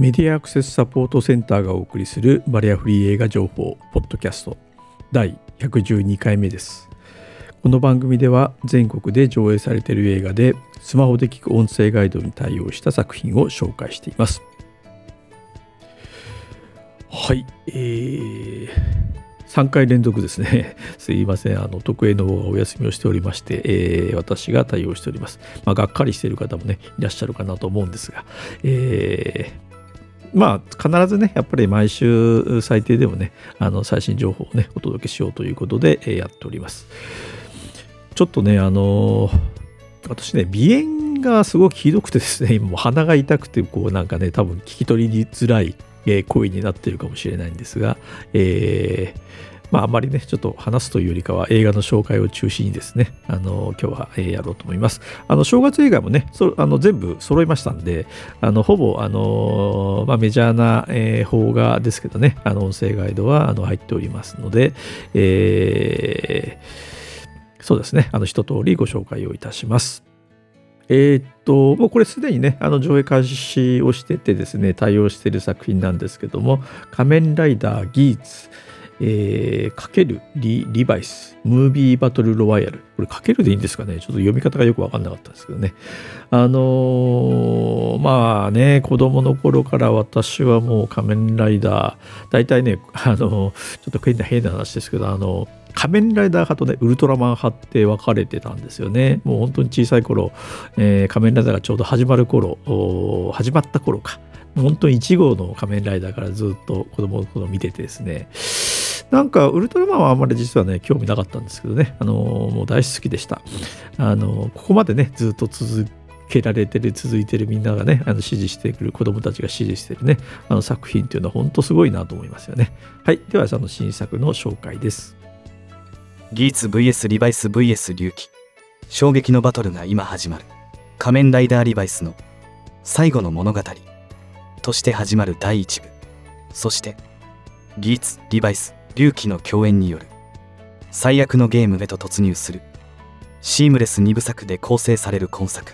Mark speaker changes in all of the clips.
Speaker 1: メディアアクセスサポートセンターがお送りするバリアフリー映画情報ポッドキャスト第112回目ですこの番組では全国で上映されている映画でスマホで聞く音声ガイドに対応した作品を紹介していますはいえー3回連続ですね。すいません。あの、特営の方がお休みをしておりまして、えー、私が対応しております。まあ、がっかりしている方もね、いらっしゃるかなと思うんですが、えーまあ、必ずね、やっぱり毎週最低でもね、あの最新情報をね、お届けしようということで、え、やっております。ちょっとね、あの、私ね、鼻炎がすごくひどくてですね、今も鼻が痛くて、こうなんかね、多分聞き取りづらい、え、声になってるかもしれないんですが、えー、まあ、あまりね、ちょっと話すというよりかは映画の紹介を中心にですね、あの、今日は、えやろうと思います。あの、正月映画もね、そあの全部揃いましたんで、あの、ほぼ、あの、まあ、メジャーな、えー、邦画ですけどね、あの、音声ガイドは、あの、入っておりますので、えー、そうですね、あの、一通りご紹介をいたします。えー、っと、もうこれすでにね、あの上映開始をしててですね、対応している作品なんですけども、仮面ライダーギーツ、えー、かけるリリバイス、ムービーバトルロワイヤル。これかけるでいいんですかね？ちょっと読み方がよくわかんなかったんですけどね。あのー、まあね、子供の頃から私はもう仮面ライダー、大体ね、あのー、ちょっと変な変な話ですけど、あのー仮面ライダー派とね、ウルトラマン派って分かれてたんですよね。もう本当に小さい頃、えー、仮面ライダーがちょうど始まる頃、始まった頃か。本当に1号の仮面ライダーからずっと子供の頃見ててですね。なんか、ウルトラマンはあんまり実はね、興味なかったんですけどね、あのもう大好きでした。あのここまでね、ずっと続けられてる、続いてるみんながね、あの支持してくる、子供たちが支持してるね、あの作品っていうのは本当すごいなと思いますよね。はい。では、その新作の紹介です。
Speaker 2: ギーツ VS リバイス VS 龍騎。衝撃のバトルが今始まる。仮面ライダーリバイスの最後の物語として始まる第1部。そして、ギーツ、リバイス、龍騎の共演による。最悪のゲームへと突入する。シームレス2部作で構成される今作。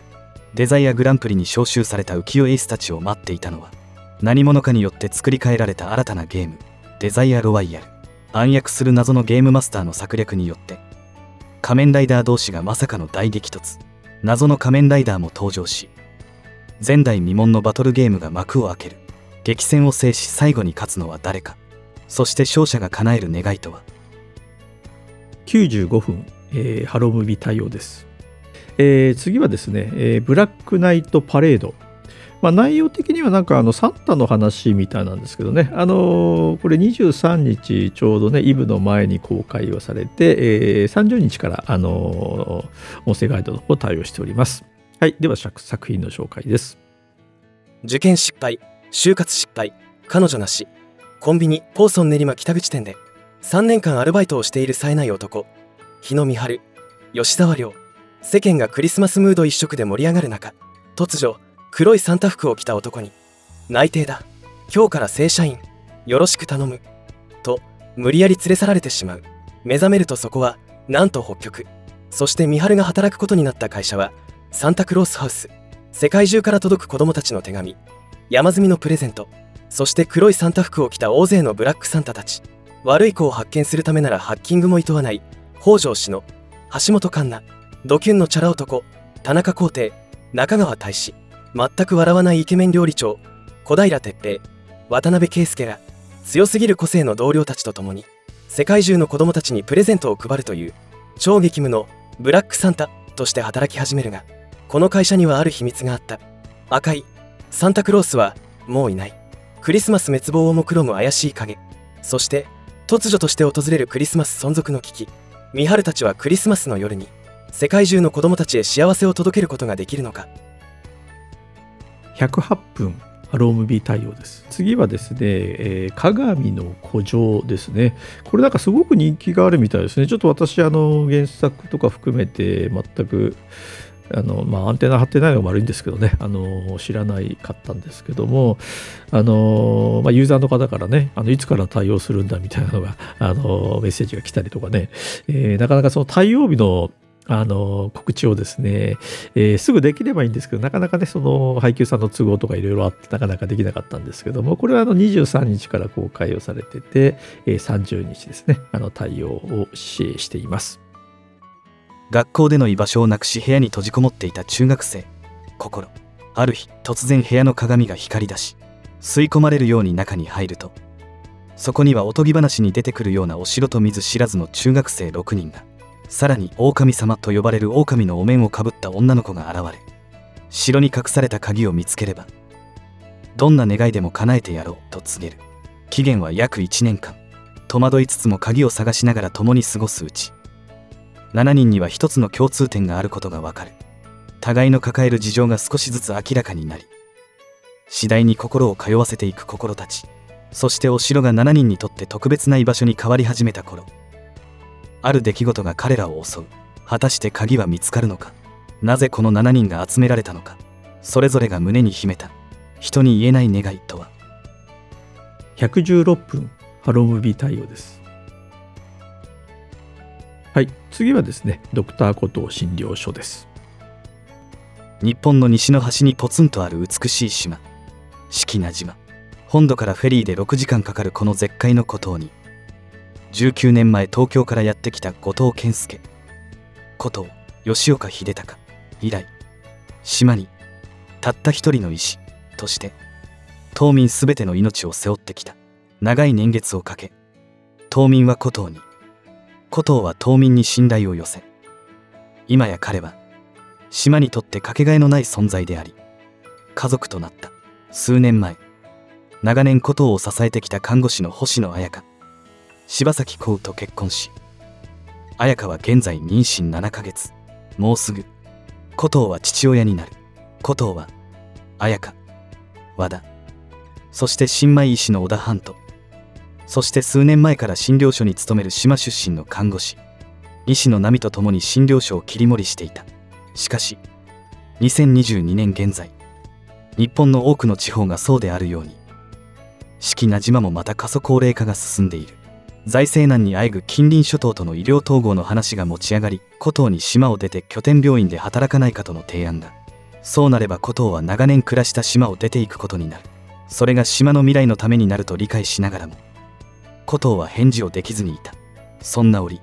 Speaker 2: デザイアグランプリに招集された浮世エースたちを待っていたのは何者かによって作り変えられた新たなゲーム。デザイアロワイヤル。暗躍する謎のゲームマスターの策略によって仮面ライダー同士がまさかの大激突。謎の仮面ライダーも登場し前代未聞のバトルゲームが幕を開ける。激戦を制し最後に勝つのは誰か。そして勝者が叶える願いとは
Speaker 1: ？95分、えー、ハロームービー対応です、えー、次はですね、えー、ブラックナイトパレード。まあ、内容的にはなんかあのサンタの話みたいなんですけどね、あのー、これ23日ちょうどね、イブの前に公開をされて、えー、30日から、あのー、音声ガイドの方対応しております。はい、では作品の紹介です。
Speaker 3: 受験失敗、就活失敗、彼女なし、コンビニポーソン練馬北口店で3年間アルバイトをしている冴えない男日野美春吉沢亮。世間がクリスマスムード一色で盛り上がる中突如黒いサンタ服を着た男に「内定だ。今日から正社員よろしく頼む」と無理やり連れ去られてしまう。目覚めるとそこはなんと北極。そして美晴が働くことになった会社はサンタクロースハウス。世界中から届く子供たちの手紙。山積みのプレゼント。そして黒いサンタ服を着た大勢のブラックサンタたち。悪い子を発見するためならハッキングも厭わない。北条氏の橋本環奈。ドキュンのチャラ男。田中皇帝。中川大志全く笑わないイケメン料理長。小平哲平。渡辺圭介ら。強すぎる個性の同僚たちと共に。世界中の子供たちにプレゼントを配るという。超激務のブラックサンタとして働き始めるがこの会社にはある秘密があった。赤いサンタクロースはもういない。クリスマス滅亡を目論む怪しい影そして突如として訪れるクリスマス存続の危機三春たちはクリスマスの夜に世界中の子供たちへ幸せを届けることができるのか
Speaker 1: 108分ハロームビー対応です。次はですね、えー、鏡の古城ですね。これなんかすごく人気があるみたいですね。ちょっと私、あの、原作とか含めて全くあのまあ、アンテナ張ってないのが悪いんですけどね、あの知らないかったんですけども、あのまあ、ユーザーの方からね、あのいつから対応するんだみたいなのが、あのメッセージが来たりとかね、えー、なかなかその対応日のあの告知をですね、えー、すぐできればいいんですけどなかなかねその配給さんの都合とかいろいろあってなかなかできなかったんですけどもこれはあの23日から公開をされてて、えー、30日ですねあの対応をしています。
Speaker 2: 学校での居場所をなくし部屋に閉じこもっていた中学生。心。ある日突然部屋の鏡が光り出し吸い込まれるように中に入ると。そこにはおとぎ話に出てくるようなお城と水知らずの中学生6人がさらに狼様と呼ばれる狼のお面をかぶった女の子が現れ城に隠された鍵を見つければどんな願いでも叶えてやろうと告げる。期限は約1年間。戸惑いつつも鍵を探しながら共に過ごすうち。7人には一つの共通点があることがわかる。互いの抱える事情が少しずつ明らかになり次第に心を通わせていく心たちそしてお城が7人にとって特別な居場所に変わり始めた頃ある出来事が彼らを襲う。果たして鍵は見つかるのか？なぜこの7人が集められたのか？それぞれが胸に秘めた。人に言えない願いとは
Speaker 1: ？116分ハロームビ対応です。はい。次はですねドクターコトー診療所です。
Speaker 2: 日本の西の端にポツンとある美しい島。四季名島。本土からフェリーで6時間かかるこの絶海の孤島に。19年前東京からやってきた後藤健介。こと吉岡秀隆。以来島にたった一人の医師。として島民すべての命を背負ってきた。長い年月をかけ島民は古藤に古藤は島民に信頼を寄せ今や彼は島にとってかけがえのない存在であり家族となった。数年前長年古藤を支えてきた看護師の星野彩香柴崎幸と結婚し彩香は現在妊娠7ヶ月。もうすぐ古藤は父親になる。古藤は彩香和田そして新米医師の小田半斗。そして数年前から診療所に勤める島出身の看護師医師の波と共に診療所を切り盛りしていた。しかし2022年現在日本の多くの地方がそうであるように四季名島もまた過疎高齢化が進んでいる。財政難にあえぐ近隣諸島との医療統合の話が持ち上がり古島に島を出て拠点病院で働かないかとの提案がそうなれば古島は長年暮らした島を出ていくことになる。それが島の未来のためになると理解しながらも古島は返事をできずにいた。そんな折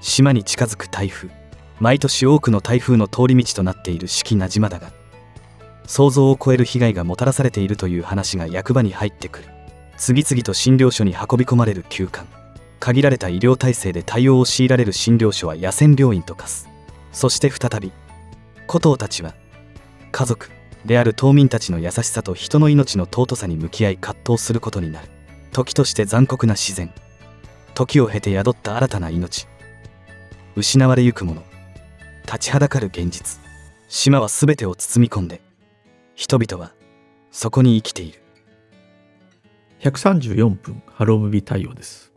Speaker 2: 島に近づく台風毎年多くの台風の通り道となっている四季名島だが想像を超える被害がもたらされているという話が役場に入ってくる。次々と診療所に運び込まれる休館。限られた医療体制で対応を強いられる診療所は野戦病院と化す。そして再び古藤たちは家族である島民たちの優しさと人の命の尊さに向き合い葛藤することになる。時として残酷な自然。時を経て宿った新たな命。失われゆくもの。立ちはだかる現実。島は全てを包み込んで。人々はそこに生きている。
Speaker 1: 134分ハロームビ対応です。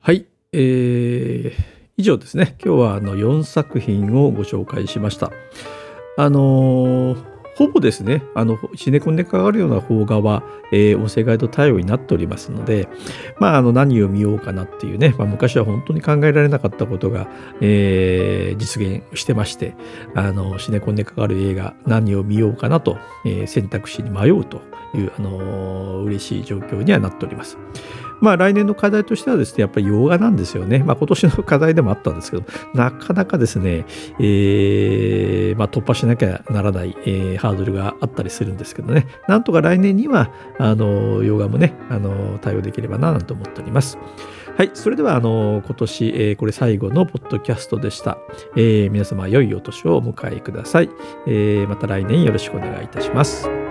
Speaker 1: はいえー、以上ですね。今日はあの4作品をご紹介しました。あのーほぼですね、あの、シネコンでかかるような邦画は、えー、音声ガイド対応になっておりますので、まあ、あの、何を見ようかなっていうね、まあ、昔は本当に考えられなかったことが、えー、実現してまして、あの、シネコンでかかる映画、何を見ようかなと、えー、選択肢に迷うという、あの、嬉しい状況にはなっております。まあ来年の課題としてはですね、やっぱり洋画なんですよね。まあ今年の課題でもあったんですけど、なかなかですね、えー、まあ突破しなきゃならない、えー、ハードルがあったりするんですけどね、なんとか来年には、あの、洋画もね、あの、対応できればな、なんて思っております。はい、それでは、あの、今年、えー、これ最後のポッドキャストでした。えー、皆様、良いお年をお迎えください。えー、また来年よろしくお願いいたします。